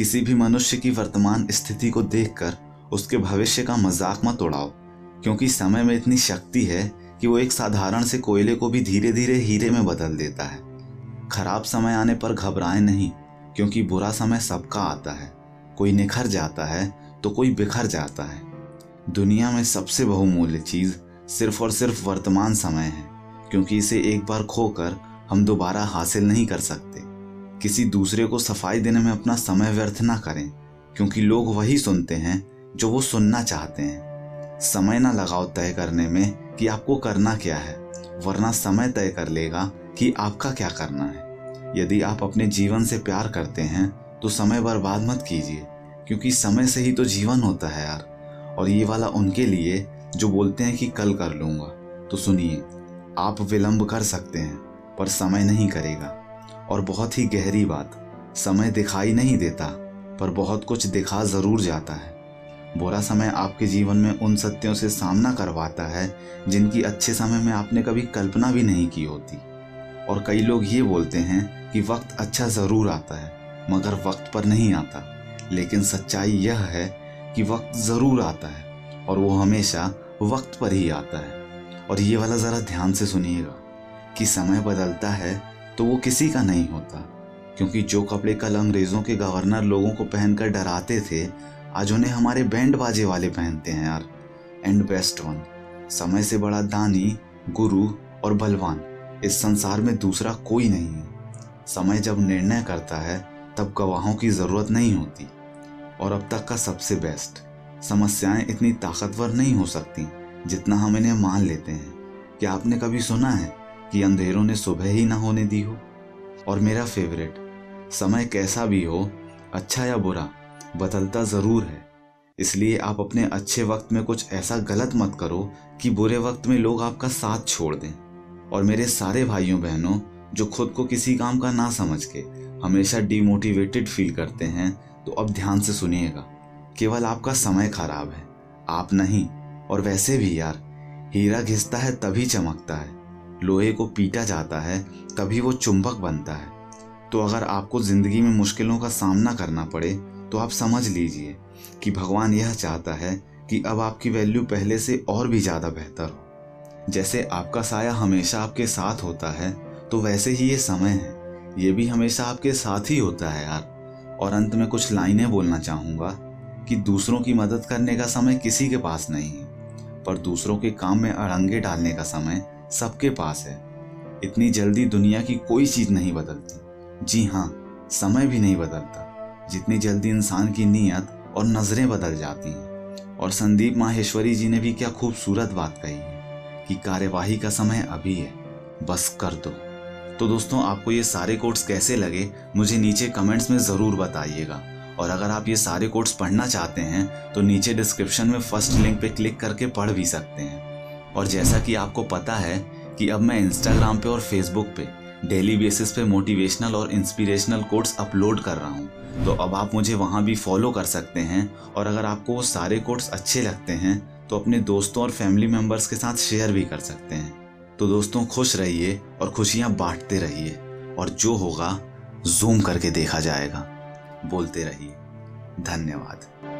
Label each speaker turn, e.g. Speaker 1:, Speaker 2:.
Speaker 1: किसी भी मनुष्य की वर्तमान स्थिति को देखकर उसके भविष्य का मज़ाक मत उड़ाओ, क्योंकि समय में इतनी शक्ति है कि वो एक साधारण से कोयले को भी धीरे धीरे हीरे में बदल देता है। खराब समय आने पर घबराएँ नहीं, क्योंकि बुरा समय सबका आता है। कोई निखर जाता है तो कोई बिखर जाता है। दुनिया में सबसे बहुमूल्य चीज़ सिर्फ़ और सिर्फ़ वर्तमान समय है, क्योंकि इसे एक बार खोकर हम दोबारा हासिल नहीं कर सकते। किसी दूसरे को सफ़ाई देने में अपना समय व्यर्थ ना करें, क्योंकि लोग वही सुनते हैं जो वो सुनना चाहते हैं। समय ना लगाओ तय करने में कि आपको करना क्या है, वरना समय तय कर लेगा कि आपका क्या करना है। यदि आप अपने जीवन से प्यार करते हैं तो समय बर्बाद मत कीजिए, क्योंकि समय से ही तो जीवन होता है यार। और ये वाला उनके लिए, जो बोलते हैं कि कल कर लूँगा तो सुनिए, आप विलंब कर सकते हैं, पर समय नहीं करेगा। और बहुत ही गहरी बात। समय दिखाई नहीं देता, पर बहुत कुछ दिखा ज़रूर जाता है। बुरा समय आपके जीवन में उन सत्यों से सामना करवाता है, जिनकी अच्छे समय में आपने कभी कल्पना भी नहीं की होती। और कई लोग ये बोलते हैं कि वक्त अच्छा ज़रूर आता है, मगर वक्त पर नहीं आता। लेकिन सच्चाई यह है कि वक्त ज़रूर आता है, और वो हमेशा वक्त पर ही आता है। और ये वाला ज़रा ध्यान से सुनिएगा कि समय बदलता है तो वो किसी का नहीं होता। क्योंकि जो कपड़े कल अंग्रेज़ों के गवर्नर लोगों को पहनकर डराते थे, आज उन्हें हमारे बैंड बाजे वाले पहनते हैं यार। एंड बेस्ट वन समय से बड़ा दानी, गुरु और बलवान, इस संसार में दूसरा कोई नहीं है। समय जब निर्णय करता है, तब गवाहों की ज़रूरत नहीं होती। और अब तक का सबसे बेस्ट समस्याएँ इतनी ताकतवर नहीं हो सकती, जितना हम इन्हें मान लेते हैं। क्या आपने कभी सुना है कि अंधेरों ने सुबह ही ना होने दी हो। और मेरा फेवरेट समय कैसा भी हो अच्छा या बुरा, बदलता ज़रूर है। इसलिए आप अपने अच्छे वक्त में कुछ ऐसा गलत मत करो कि बुरे वक्त में लोग आपका साथ छोड़ दें। और मेरे सारे भाइयों बहनों जो खुद को किसी काम का ना समझ के हमेशा डिमोटिवेटेड फील करते हैं तो अब ध्यान से सुनिएगा, केवल आपका समय खराब है, आप नहीं। और वैसे भी यार, हीरा घिसता है तभी चमकता है। लोहे को पीटा जाता है, तभी वो चुंबक बनता है। तो अगर आपको ज़िंदगी में मुश्किलों का सामना करना पड़े तो आप समझ लीजिए कि भगवान यह चाहता है कि अब आपकी वैल्यू पहले से और भी ज़्यादा बेहतर हो। जैसे आपका साया हमेशा आपके साथ होता है तो वैसे ही ये समय है। ये भी हमेशा आपके साथ ही होता है यार। और अंत में कुछ लाइनें बोलना चाहूँगा कि दूसरों की मदद करने का समय किसी के पास नहीं है, पर दूसरों के काम में अड़ंगे डालने का समय सबके पास है। इतनी जल्दी दुनिया की कोई चीज़ नहीं बदलती। जी हाँ समय भी नहीं बदलता। जितनी जल्दी इंसान की नीयत और नज़रें बदल जाती हैं। और संदीप माहेश्वरी जी ने भी क्या खूबसूरत बात कही है कि कार्यवाही का समय अभी है। बस कर दो। तो दोस्तों, आपको ये सारे कोट्स कैसे लगे, मुझे नीचे कमेंट्स में ज़रूर बताइएगा। और अगर आप ये सारे कोट्स पढ़ना चाहते हैं तो नीचे डिस्क्रिप्शन में फ़र्स्ट लिंक पे क्लिक करके पढ़ भी सकते हैं। और जैसा कि आपको पता है कि अब मैं इंस्टाग्राम पे और फेसबुक पे डेली बेसिस पे मोटिवेशनल और इंस्पिरेशनल कोट्स अपलोड कर रहा हूँ। तो अब आप मुझे वहाँ भी फॉलो कर सकते हैं और अगर आपको वो सारे कोट्स अच्छे लगते हैं तो अपने दोस्तों और फैमिली मेंबर्स के साथ शेयर भी कर सकते हैं। तो दोस्तों, खुश रहिए और खुशियाँ बांटते रहिए और जो होगा जूम करके देखा जाएगा। बोलते रहिए, धन्यवाद।